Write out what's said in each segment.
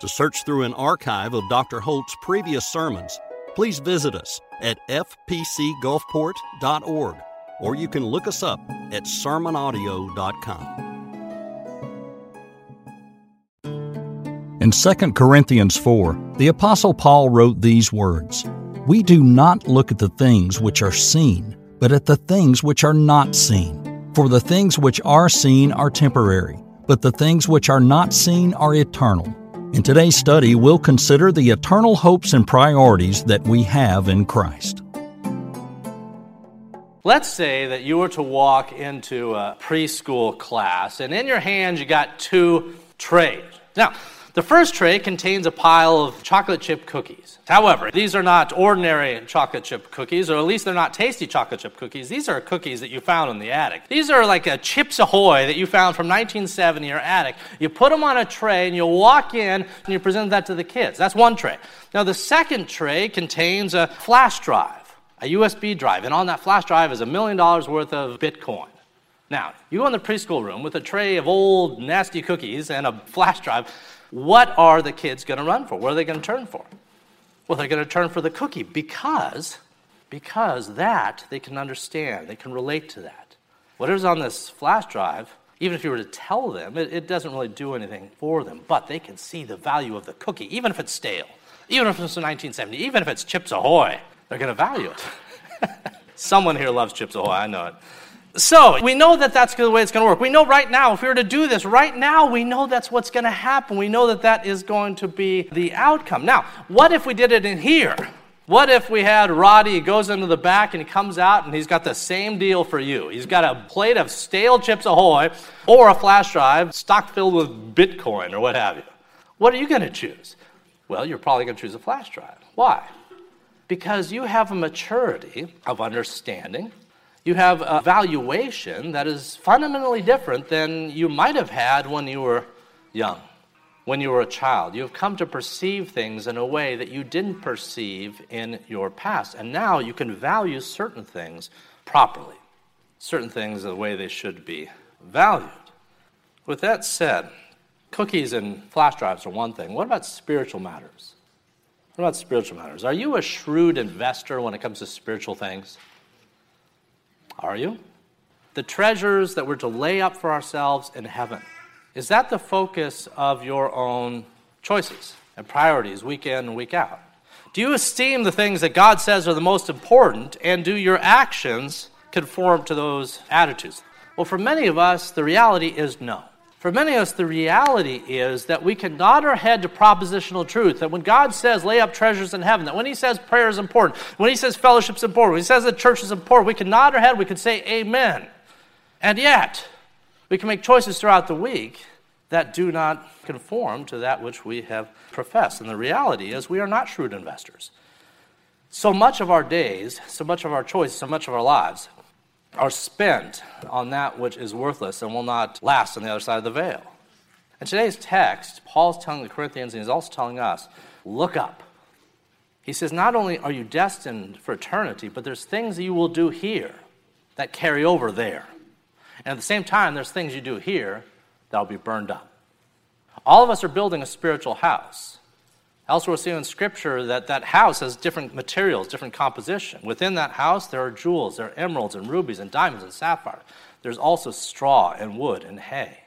To search through an archive of Dr. Holt's previous sermons, please visit us at fpcgulfport.org or you can look us up at sermonaudio.com. In 2 Corinthians 4, the Apostle Paul wrote these words We do not look at the things which are seen, but at the things which are not seen. For the things which are seen are temporary, but the things which are not seen are eternal. In today's study, we'll consider the eternal hopes and priorities that we have in Christ. Let's say that you were to walk into a preschool class, and in your hands you got two trays. Now, the first tray contains a pile of chocolate chip cookies. However, these are not ordinary chocolate chip cookies, or at least they're not tasty chocolate chip cookies. These are cookies that you found in the attic. These are like a Chips Ahoy that you found from 1970 in your attic. You put them on a tray and you walk in and you present that to the kids. That's one tray. Now, the second tray contains a flash drive, a USB drive, and on that flash drive is a million dollars worth of Bitcoin. Now, you go in the preschool room with a tray of old nasty cookies and a flash drive. What are the kids going to run for? What are they going to turn for? Well, they're going to turn for the cookie because, because that they can understand, they can relate to that. Whatever's on this flash drive, even if you were to tell them, it, it doesn't really do anything for them, but they can see the value of the cookie, even if it's stale, even if it's 1970, even if it's Chips Ahoy, they're going to value it. Someone here loves Chips Ahoy, I know it. So we know that that's the way it's going to work. We know right now, if we were to do this right now, we know that's what's going to happen. We know that that is going to be the outcome. Now, what if we did it in here? What if we had Roddy, he goes into the back and he comes out and he's got the same deal for you? He's got a plate of stale chips ahoy or a flash drive stocked filled with Bitcoin or what have you. What are you going to choose? Well, you're probably going to choose a flash drive. Why? Because you have a maturity of understanding you have a valuation that is fundamentally different than you might have had when you were young, when you were a child. You have come to perceive things in a way that you didn't perceive in your past. And now you can value certain things properly, certain things the way they should be valued. With that said, cookies and flash drives are one thing. What about spiritual matters? What about spiritual matters? Are you a shrewd investor when it comes to spiritual things? Are you? The treasures that we're to lay up for ourselves in heaven. Is that the focus of your own choices and priorities week in and week out? Do you esteem the things that God says are the most important, and do your actions conform to those attitudes? Well, for many of us, the reality is no. For many of us, the reality is that we can nod our head to propositional truth. That when God says lay up treasures in heaven, that when He says prayer is important, when He says fellowship is important, when He says the church is important, we can nod our head, we can say amen. And yet, we can make choices throughout the week that do not conform to that which we have professed. And the reality is, we are not shrewd investors. So much of our days, so much of our choices, so much of our lives are spent on that which is worthless and will not last on the other side of the veil. In today's text, Paul's telling the Corinthians, and he's also telling us, look up. He says, not only are you destined for eternity, but there's things that you will do here that carry over there. And at the same time, there's things you do here that will be burned up. All of us are building a spiritual house. Elsewhere, we see in Scripture that that house has different materials, different composition. Within that house, there are jewels, there are emeralds and rubies and diamonds and sapphires. There's also straw and wood and hay.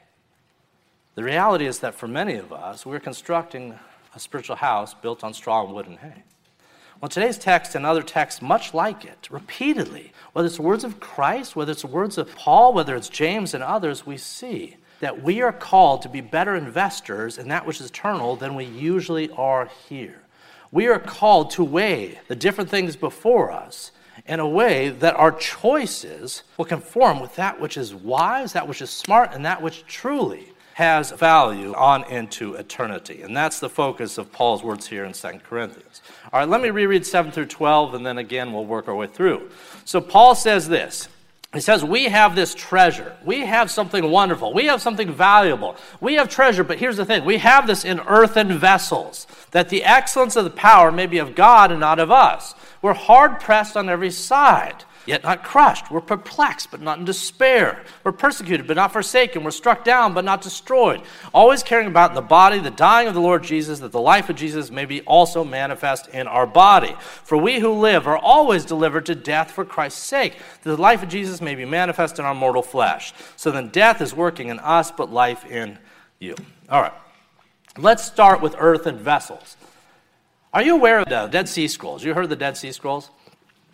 The reality is that for many of us, we're constructing a spiritual house built on straw and wood and hay. Well, today's text and other texts, much like it, repeatedly, whether it's words of Christ, whether it's words of Paul, whether it's James and others, we see that we are called to be better investors in that which is eternal than we usually are here. We are called to weigh the different things before us in a way that our choices will conform with that which is wise, that which is smart, and that which truly has value on into eternity. And that's the focus of Paul's words here in 2 Corinthians. All right, let me reread 7 through 12, and then again we'll work our way through. So Paul says this he says, We have this treasure. We have something wonderful. We have something valuable. We have treasure, but here's the thing we have this in earthen vessels, that the excellence of the power may be of God and not of us. We're hard pressed on every side, yet not crushed. We're perplexed, but not in despair. We're persecuted, but not forsaken. We're struck down, but not destroyed. Always caring about the body, the dying of the Lord Jesus, that the life of Jesus may be also manifest in our body. For we who live are always delivered to death for Christ's sake, that the life of Jesus may be manifest in our mortal flesh. So then death is working in us, but life in you. All right. Let's start with earthen vessels. Are you aware of the Dead Sea Scrolls? You heard the Dead Sea Scrolls?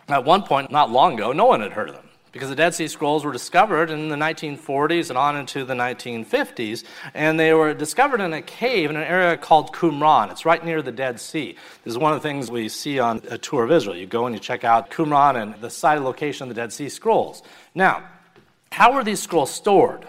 At one point, not long ago, no one had heard of them because the Dead Sea Scrolls were discovered in the 1940s and on into the 1950s, and they were discovered in a cave in an area called Qumran. It's right near the Dead Sea. This is one of the things we see on a tour of Israel. You go and you check out Qumran and the site location of the Dead Sea Scrolls. Now, how were these scrolls stored?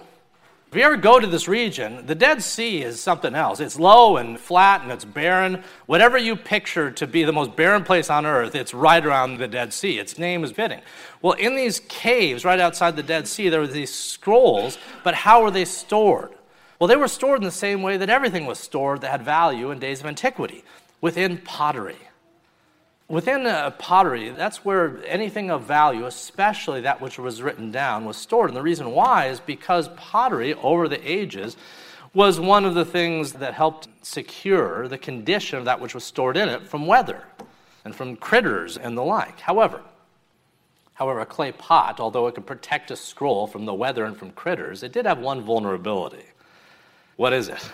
If you ever go to this region, the Dead Sea is something else. It's low and flat and it's barren. Whatever you picture to be the most barren place on earth, it's right around the Dead Sea. Its name is fitting. Well, in these caves right outside the Dead Sea, there were these scrolls, but how were they stored? Well, they were stored in the same way that everything was stored that had value in days of antiquity within pottery. Within pottery, that's where anything of value, especially that which was written down, was stored. And the reason why is because pottery, over the ages, was one of the things that helped secure the condition of that which was stored in it from weather and from critters and the like. However, however, a clay pot, although it could protect a scroll from the weather and from critters, it did have one vulnerability. What is it?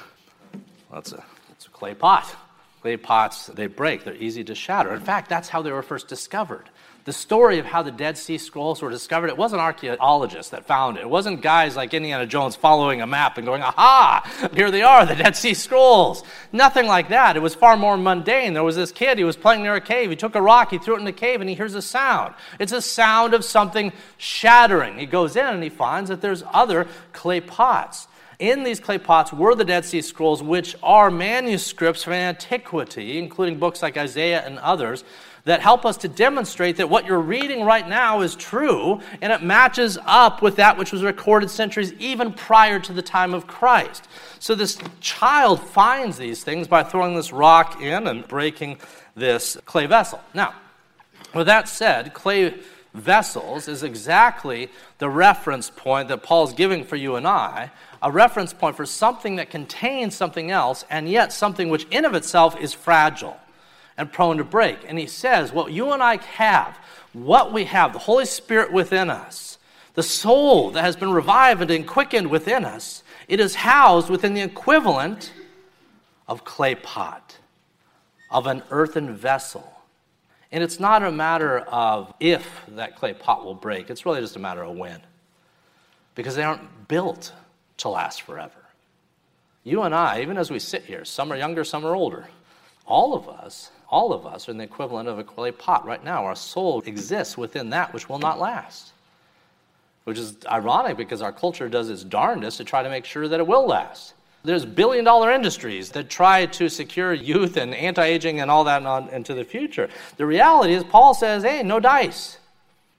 It's a, it's a clay pot. Clay pots, they break, they're easy to shatter. In fact, that's how they were first discovered. The story of how the Dead Sea Scrolls were discovered, it wasn't archaeologists that found it. It wasn't guys like Indiana Jones following a map and going, aha, here they are, the Dead Sea Scrolls. Nothing like that. It was far more mundane. There was this kid, he was playing near a cave. He took a rock, he threw it in the cave, and he hears a sound. It's a sound of something shattering. He goes in and he finds that there's other clay pots. In these clay pots were the Dead Sea Scrolls, which are manuscripts from antiquity, including books like Isaiah and others, that help us to demonstrate that what you're reading right now is true and it matches up with that which was recorded centuries even prior to the time of Christ. So this child finds these things by throwing this rock in and breaking this clay vessel. Now, with that said, clay vessels is exactly the reference point that Paul's giving for you and I a reference point for something that contains something else, and yet something which in of itself is fragile and prone to break. And he says, What you and I have, what we have, the Holy Spirit within us, the soul that has been revived and quickened within us, it is housed within the equivalent of clay pot, of an earthen vessel. And it's not a matter of if that clay pot will break, it's really just a matter of when. Because they aren't built to last forever. You and I, even as we sit here, some are younger, some are older, all of us, all of us are in the equivalent of a clay pot right now. Our soul exists within that which will not last. Which is ironic because our culture does its darndest to try to make sure that it will last. There's billion dollar industries that try to secure youth and anti aging and all that into the future. The reality is, Paul says, hey, no dice.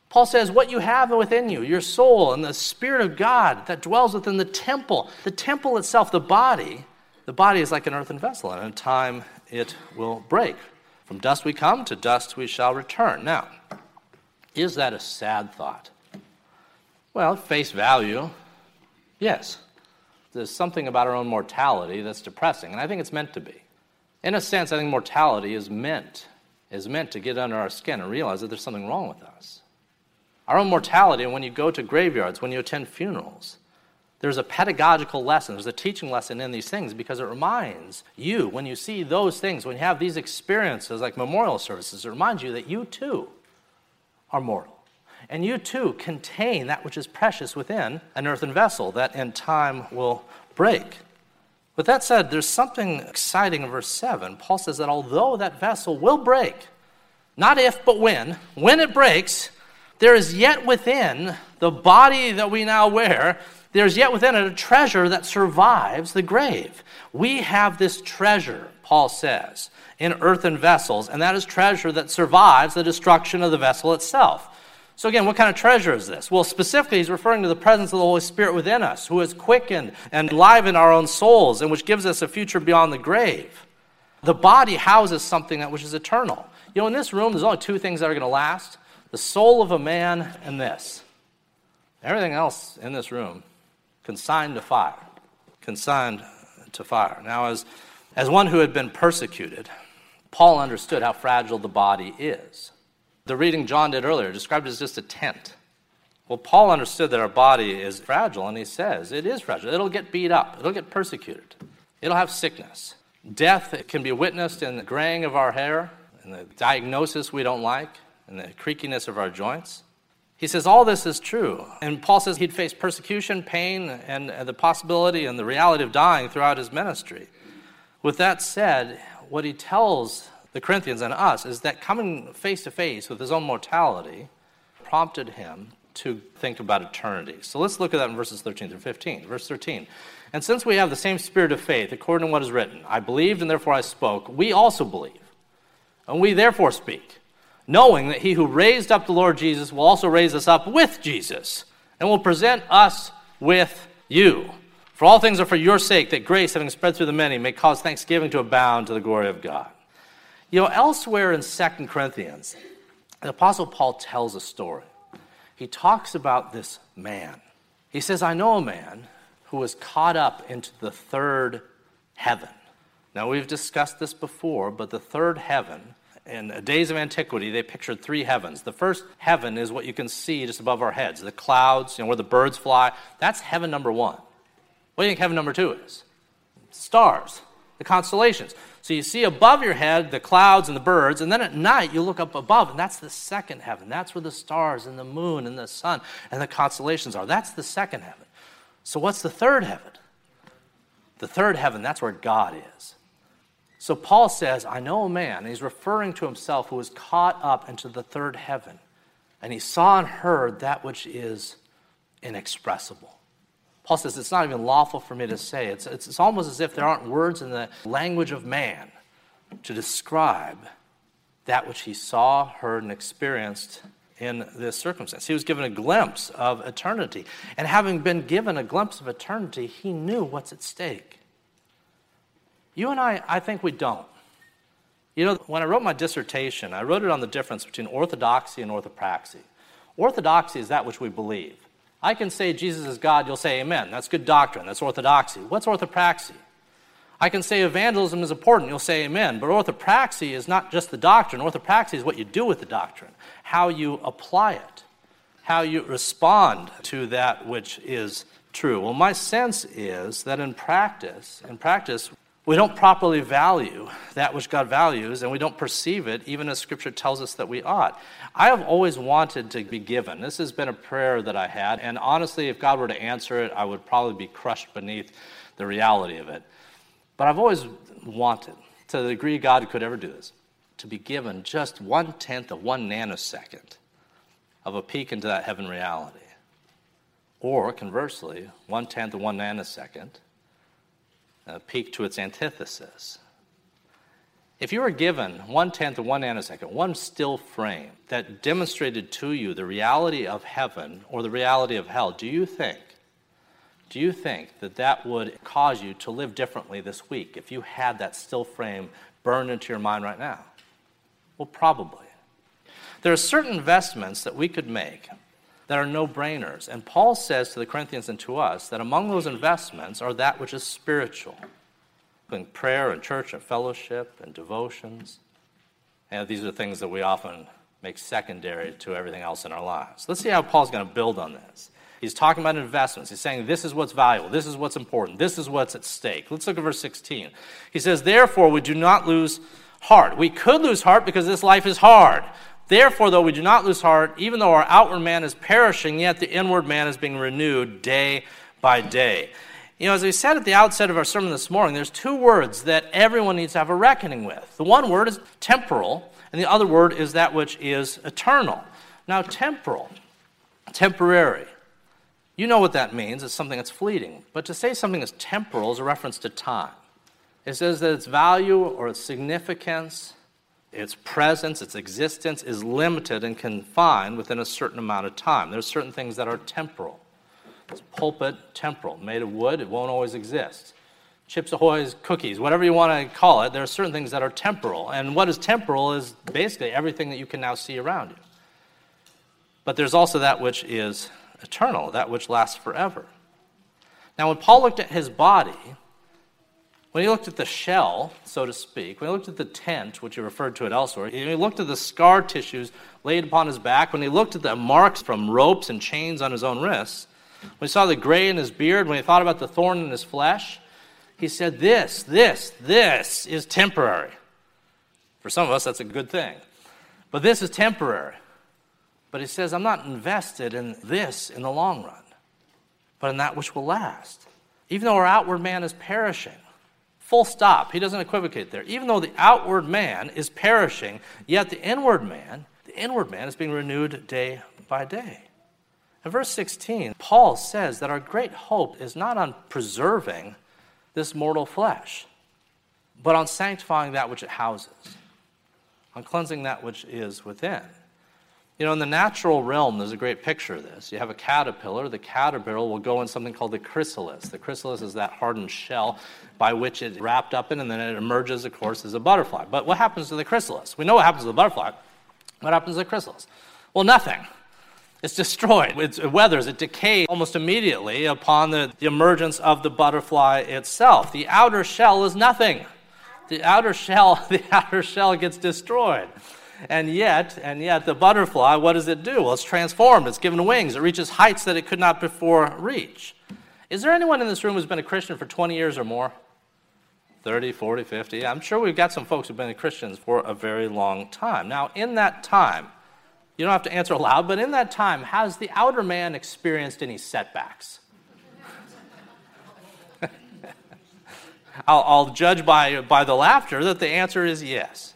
Paul says, What you have within you, your soul, and the Spirit of God that dwells within the temple, the temple itself, the body, the body is like an earthen vessel, and in time it will break. From dust we come, to dust we shall return. Now, is that a sad thought? Well, face value, yes. There's something about our own mortality that's depressing, and I think it's meant to be. In a sense, I think mortality is meant, is meant to get under our skin and realize that there's something wrong with us. Our own mortality, and when you go to graveyards, when you attend funerals, there's a pedagogical lesson, there's a teaching lesson in these things because it reminds you, when you see those things, when you have these experiences like memorial services, it reminds you that you too are mortal. And you too contain that which is precious within an earthen vessel that in time will break. With that said, there's something exciting in verse 7. Paul says that although that vessel will break, not if, but when, when it breaks, there is yet within the body that we now wear, there's yet within it a treasure that survives the grave. We have this treasure, Paul says, in earthen vessels, and that is treasure that survives the destruction of the vessel itself. So, again, what kind of treasure is this? Well, specifically, he's referring to the presence of the Holy Spirit within us, who has quickened and enlivened our own souls, and which gives us a future beyond the grave. The body houses something that which is eternal. You know, in this room, there's only two things that are going to last the soul of a man and this. Everything else in this room consigned to fire. Consigned to fire. Now, as, as one who had been persecuted, Paul understood how fragile the body is. The reading John did earlier described it as just a tent. Well, Paul understood that our body is fragile, and he says it is fragile. It'll get beat up, it'll get persecuted, it'll have sickness. Death can be witnessed in the graying of our hair, in the diagnosis we don't like, in the creakiness of our joints. He says all this is true. And Paul says he'd face persecution, pain, and the possibility and the reality of dying throughout his ministry. With that said, what he tells the Corinthians and us is that coming face to face with his own mortality prompted him to think about eternity. So let's look at that in verses 13 through 15. Verse 13. And since we have the same spirit of faith, according to what is written, I believed and therefore I spoke, we also believe. And we therefore speak knowing that he who raised up the Lord Jesus will also raise us up with Jesus and will present us with you. For all things are for your sake, that grace, having spread through the many, may cause thanksgiving to abound to the glory of God. You know, elsewhere in 2 Corinthians, the Apostle Paul tells a story. He talks about this man. He says, I know a man who was caught up into the third heaven. Now, we've discussed this before, but the third heaven in days of antiquity, they pictured three heavens. The first heaven is what you can see just above our heads the clouds, you know, where the birds fly. That's heaven number one. What do you think heaven number two is? Stars, the constellations. So you see above your head the clouds and the birds, and then at night you look up above, and that's the second heaven. That's where the stars and the moon and the sun and the constellations are. That's the second heaven. So what's the third heaven? The third heaven, that's where God is. So Paul says, I know a man, and he's referring to himself who was caught up into the third heaven, and he saw and heard that which is inexpressible. Paul says, It's not even lawful for me to say. It's, it's, it's almost as if there aren't words in the language of man to describe that which he saw, heard, and experienced in this circumstance. He was given a glimpse of eternity. And having been given a glimpse of eternity, he knew what's at stake. You and I, I think we don't. You know, when I wrote my dissertation, I wrote it on the difference between orthodoxy and orthopraxy. Orthodoxy is that which we believe. I can say Jesus is God, you'll say amen. That's good doctrine. That's orthodoxy. What's orthopraxy? I can say evangelism is important, you'll say amen. But orthopraxy is not just the doctrine. Orthopraxy is what you do with the doctrine, how you apply it, how you respond to that which is true. Well, my sense is that in practice, in practice, we don't properly value that which God values, and we don't perceive it even as Scripture tells us that we ought. I have always wanted to be given. This has been a prayer that I had, and honestly, if God were to answer it, I would probably be crushed beneath the reality of it. But I've always wanted, to the degree God could ever do this, to be given just one tenth of one nanosecond of a peek into that heaven reality. Or conversely, one tenth of one nanosecond uh, peek to its antithesis. If you were given one tenth of one nanosecond, one still frame that demonstrated to you the reality of heaven or the reality of hell, do you think, do you think that that would cause you to live differently this week if you had that still frame burned into your mind right now? Well, probably. There are certain investments that we could make that are no brainers. And Paul says to the Corinthians and to us that among those investments are that which is spiritual, including prayer and church and fellowship and devotions. And these are things that we often make secondary to everything else in our lives. Let's see how Paul's going to build on this. He's talking about investments. He's saying this is what's valuable, this is what's important, this is what's at stake. Let's look at verse 16. He says, Therefore, we do not lose heart. We could lose heart because this life is hard. Therefore, though we do not lose heart, even though our outward man is perishing, yet the inward man is being renewed day by day. You know, as we said at the outset of our sermon this morning, there's two words that everyone needs to have a reckoning with. The one word is temporal, and the other word is that which is eternal. Now, temporal, temporary. You know what that means. It's something that's fleeting. But to say something is temporal is a reference to time. It says that its value or its significance its presence, its existence is limited and confined within a certain amount of time. There's certain things that are temporal. It's pulpit temporal, made of wood, it won't always exist. Chips Ahoy's cookies, whatever you want to call it, there are certain things that are temporal. And what is temporal is basically everything that you can now see around you. but there's also that which is eternal, that which lasts forever. Now, when Paul looked at his body, when he looked at the shell, so to speak, when he looked at the tent, which he referred to it elsewhere, when he looked at the scar tissues laid upon his back, when he looked at the marks from ropes and chains on his own wrists, when he saw the gray in his beard, when he thought about the thorn in his flesh, he said, This, this, this is temporary. For some of us, that's a good thing. But this is temporary. But he says, I'm not invested in this in the long run, but in that which will last. Even though our outward man is perishing, Full stop. He doesn't equivocate there. Even though the outward man is perishing, yet the inward man, the inward man is being renewed day by day. In verse 16, Paul says that our great hope is not on preserving this mortal flesh, but on sanctifying that which it houses, on cleansing that which is within. You know, in the natural realm, there's a great picture of this. You have a caterpillar. The caterpillar will go in something called the chrysalis. The chrysalis is that hardened shell by which it's wrapped up in, and then it emerges, of course, as a butterfly. But what happens to the chrysalis? We know what happens to the butterfly. What happens to the chrysalis? Well, nothing. It's destroyed. it weathers. It decays almost immediately upon the, the emergence of the butterfly itself. The outer shell is nothing. The outer shell, the outer shell gets destroyed. And yet, and yet, the butterfly, what does it do? Well, it's transformed. It's given wings. It reaches heights that it could not before reach. Is there anyone in this room who's been a Christian for 20 years or more? 30, 40, 50? I'm sure we've got some folks who've been Christians for a very long time. Now, in that time, you don't have to answer aloud, but in that time, has the outer man experienced any setbacks? I'll, I'll, judge by, by the laughter that the answer is yes.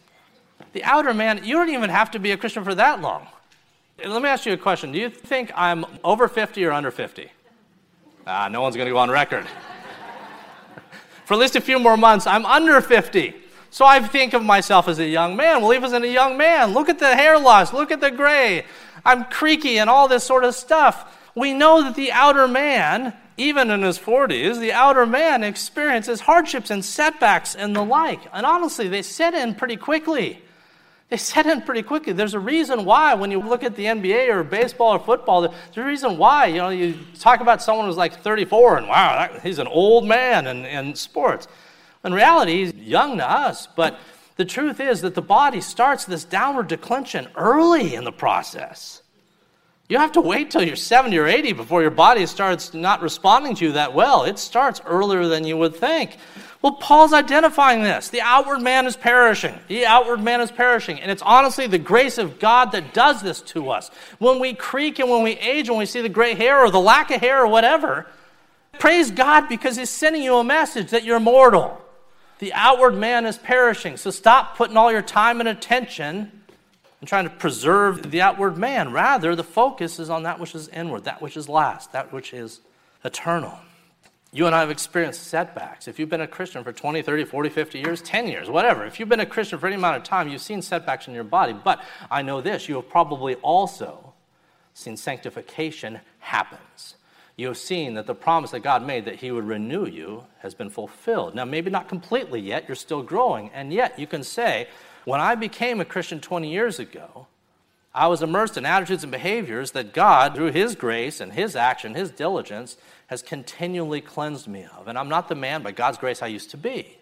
The outer man, you don't even have to be a Christian for that long. Let me ask you a question. Do you think I'm over 50 or under 50? Ah, no one's going to go on record. for at least a few more months, I'm under 50. So I think of myself as a young man. Well, even as a young man, look at the hair loss, look at the gray. I'm creaky and all this sort of stuff. We know that the outer man, even in his 40s, the outer man experiences hardships and setbacks and the like. And honestly, they set in pretty quickly. They set in pretty quickly. There's a reason why when you look at the NBA or baseball or football, there's a reason why. You know, you talk about someone who's like 34 and wow, that, he's an old man in, in sports. In reality, he's young to us, but the truth is that the body starts this downward declension early in the process. You have to wait till you're 70 or 80 before your body starts not responding to you that well. It starts earlier than you would think. Well, Paul's identifying this. The outward man is perishing. The outward man is perishing. And it's honestly the grace of God that does this to us. When we creak and when we age, when we see the gray hair or the lack of hair or whatever, praise God because He's sending you a message that you're mortal. The outward man is perishing. So stop putting all your time and attention and trying to preserve the outward man. Rather, the focus is on that which is inward, that which is last, that which is eternal. You and I have experienced setbacks. If you've been a Christian for 20, 30, 40, 50 years, 10 years, whatever, if you've been a Christian for any amount of time, you've seen setbacks in your body. But I know this you have probably also seen sanctification happens. You have seen that the promise that God made that He would renew you has been fulfilled. Now, maybe not completely yet, you're still growing, and yet you can say, when I became a Christian 20 years ago, I was immersed in attitudes and behaviors that God, through His grace and His action, His diligence, has continually cleansed me of. And I'm not the man, by God's grace, I used to be.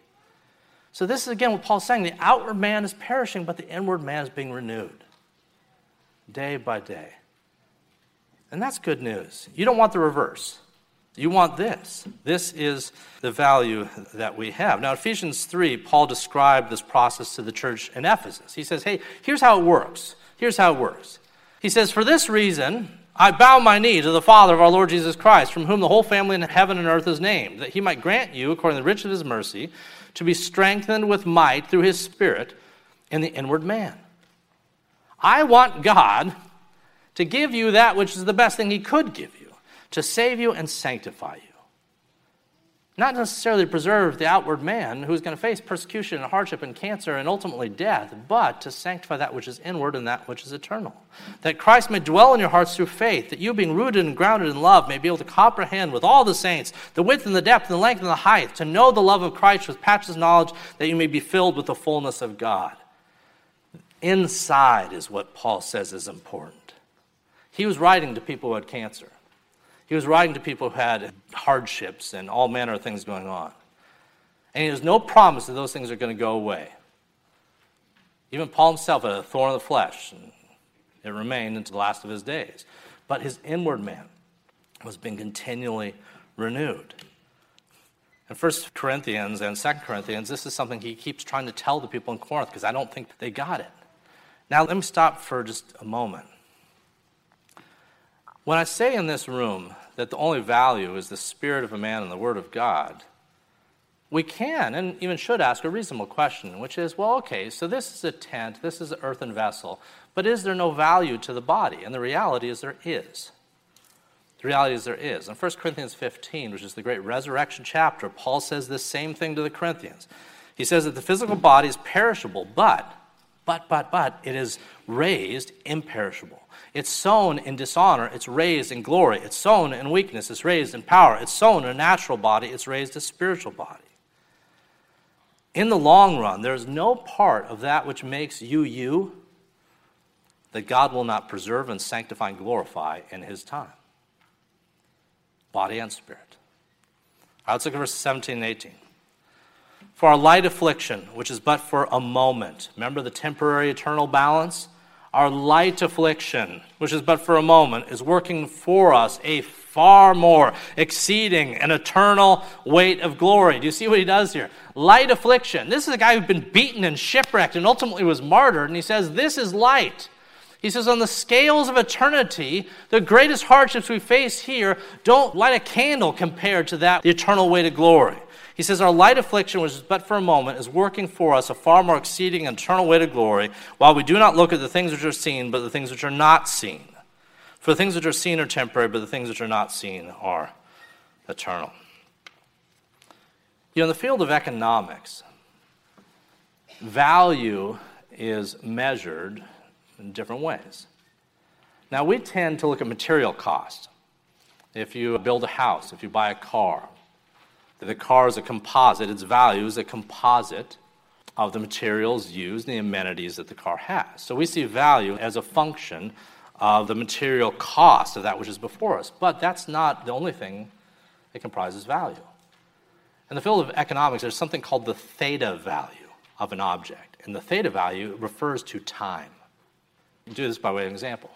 So, this is again what Paul's saying the outward man is perishing, but the inward man is being renewed day by day. And that's good news. You don't want the reverse. You want this. This is the value that we have. Now, Ephesians 3, Paul described this process to the church in Ephesus. He says, Hey, here's how it works. Here's how it works. He says, For this reason, I bow my knee to the Father of our Lord Jesus Christ, from whom the whole family in heaven and earth is named, that he might grant you, according to the riches of his mercy, to be strengthened with might through his Spirit in the inward man. I want God to give you that which is the best thing he could give you, to save you and sanctify you. Not necessarily preserve the outward man who's going to face persecution and hardship and cancer and ultimately death, but to sanctify that which is inward and that which is eternal. That Christ may dwell in your hearts through faith, that you, being rooted and grounded in love, may be able to comprehend with all the saints the width and the depth and the length and the height, to know the love of Christ with patches knowledge, that you may be filled with the fullness of God. Inside is what Paul says is important. He was writing to people who had cancer. He was writing to people who had hardships and all manner of things going on. And there's no promise that those things are going to go away. Even Paul himself had a thorn in the flesh, and it remained until the last of his days. But his inward man was being continually renewed. In 1 Corinthians and 2 Corinthians, this is something he keeps trying to tell the people in Corinth because I don't think they got it. Now, let me stop for just a moment. When I say in this room that the only value is the spirit of a man and the word of God, we can and even should ask a reasonable question, which is well, okay, so this is a tent, this is an earthen vessel, but is there no value to the body? And the reality is there is. The reality is there is. In 1 Corinthians 15, which is the great resurrection chapter, Paul says this same thing to the Corinthians. He says that the physical body is perishable, but, but, but, but, it is raised imperishable. It's sown in dishonor, it's raised in glory. It's sown in weakness, it's raised in power. It's sown in a natural body, it's raised a spiritual body. In the long run, there is no part of that which makes you you that God will not preserve and sanctify and glorify in His time body and spirit. Right, let's look at verses 17 and 18. For our light affliction, which is but for a moment, remember the temporary eternal balance? Our light affliction, which is but for a moment, is working for us a far more exceeding an eternal weight of glory. Do you see what he does here? Light affliction. This is a guy who's been beaten and shipwrecked and ultimately was martyred, and he says, This is light. He says, on the scales of eternity, the greatest hardships we face here don't light a candle compared to that, the eternal weight of glory. He says, Our light affliction, which is but for a moment, is working for us a far more exceeding eternal way to glory, while we do not look at the things which are seen, but the things which are not seen. For the things which are seen are temporary, but the things which are not seen are eternal. You know, in the field of economics, value is measured in different ways. Now, we tend to look at material cost. If you build a house, if you buy a car, the car is a composite, its value is a composite of the materials used and the amenities that the car has. So we see value as a function of the material cost of that which is before us. But that's not the only thing that comprises value. In the field of economics, there's something called the theta value of an object. And the theta value refers to time do this by way of an example.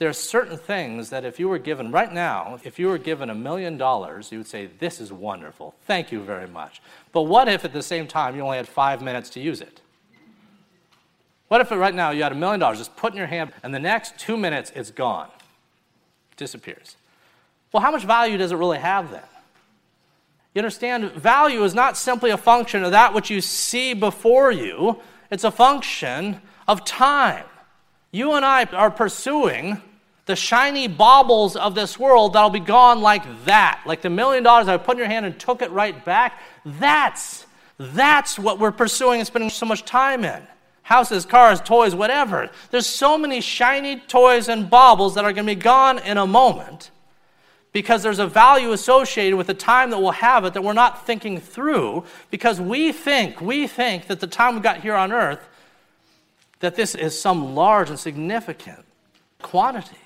There are certain things that if you were given right now, if you were given a million dollars, you would say, This is wonderful. Thank you very much. But what if at the same time you only had five minutes to use it? What if right now you had a million dollars just put in your hand and the next two minutes it's gone? Disappears. Well, how much value does it really have then? You understand, value is not simply a function of that which you see before you, it's a function of time. You and I are pursuing the shiny baubles of this world that'll be gone like that. Like the million dollars I put in your hand and took it right back. That's that's what we're pursuing and spending so much time in. Houses, cars, toys, whatever. There's so many shiny toys and baubles that are going to be gone in a moment because there's a value associated with the time that we'll have it that we're not thinking through because we think, we think that the time we've got here on earth that this is some large and significant quantity.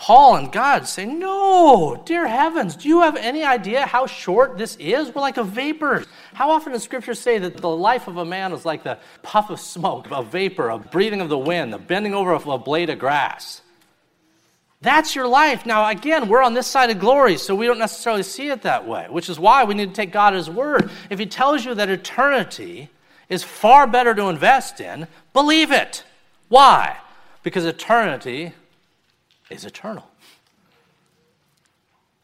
Paul and God say, No, dear heavens, do you have any idea how short this is? We're like a vapor. How often does Scripture say that the life of a man is like the puff of smoke, a vapor, a breathing of the wind, the bending over of a blade of grass? That's your life. Now, again, we're on this side of glory, so we don't necessarily see it that way, which is why we need to take God at His word. If He tells you that eternity is far better to invest in, believe it. Why? Because eternity is eternal.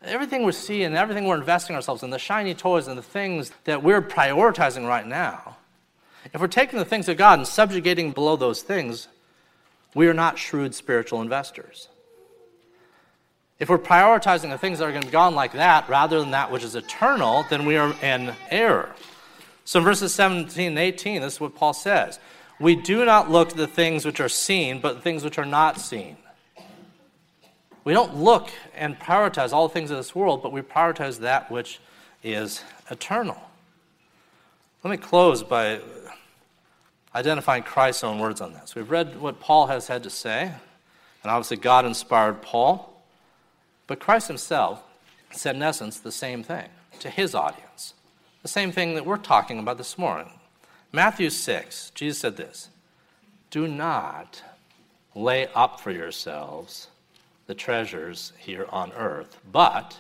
Everything we see and everything we're investing ourselves in, the shiny toys and the things that we're prioritizing right now, if we're taking the things of God and subjugating below those things, we are not shrewd spiritual investors. If we're prioritizing the things that are going to be gone like that rather than that which is eternal, then we are in error. So in verses 17 and 18, this is what Paul says. We do not look to the things which are seen, but the things which are not seen. We don't look and prioritize all things of this world, but we prioritize that which is eternal. Let me close by identifying Christ's own words on this. We've read what Paul has had to say, And obviously, God inspired Paul, but Christ himself said, in essence, the same thing to his audience. The same thing that we're talking about this morning. Matthew 6, Jesus said this Do not lay up for yourselves the treasures here on earth, but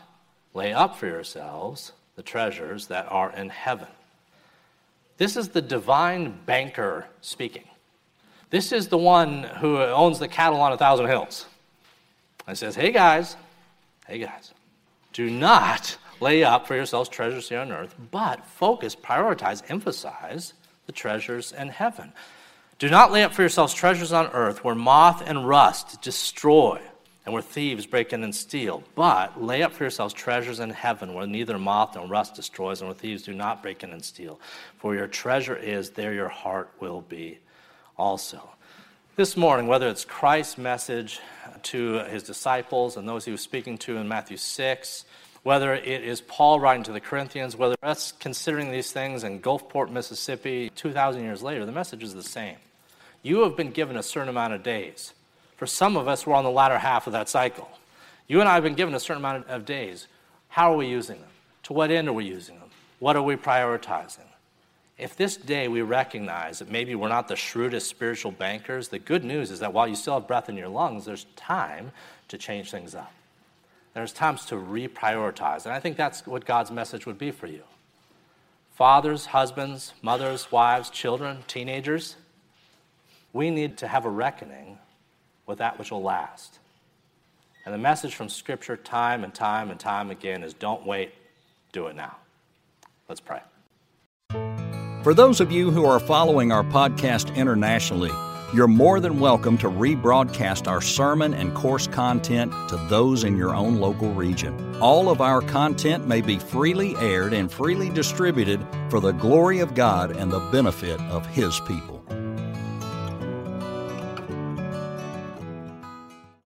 lay up for yourselves the treasures that are in heaven. This is the divine banker speaking. This is the one who owns the cattle on a thousand hills. And says, Hey guys, hey guys, do not lay up for yourselves treasures here on earth, but focus, prioritize, emphasize the treasures in heaven. Do not lay up for yourselves treasures on earth where moth and rust destroy and where thieves break in and steal, but lay up for yourselves treasures in heaven where neither moth nor rust destroys and where thieves do not break in and steal. For your treasure is, there your heart will be also. This morning, whether it's Christ's message to his disciples and those he was speaking to in Matthew 6, whether it is Paul writing to the Corinthians, whether us considering these things in Gulfport, Mississippi, 2,000 years later, the message is the same. You have been given a certain amount of days. For some of us, we're on the latter half of that cycle. You and I have been given a certain amount of days. How are we using them? To what end are we using them? What are we prioritizing? If this day we recognize that maybe we're not the shrewdest spiritual bankers, the good news is that while you still have breath in your lungs, there's time to change things up. There's times to reprioritize. And I think that's what God's message would be for you. Fathers, husbands, mothers, wives, children, teenagers, we need to have a reckoning with that which will last. And the message from Scripture, time and time and time again, is don't wait, do it now. Let's pray. For those of you who are following our podcast internationally, you're more than welcome to rebroadcast our sermon and course content to those in your own local region. All of our content may be freely aired and freely distributed for the glory of God and the benefit of His people.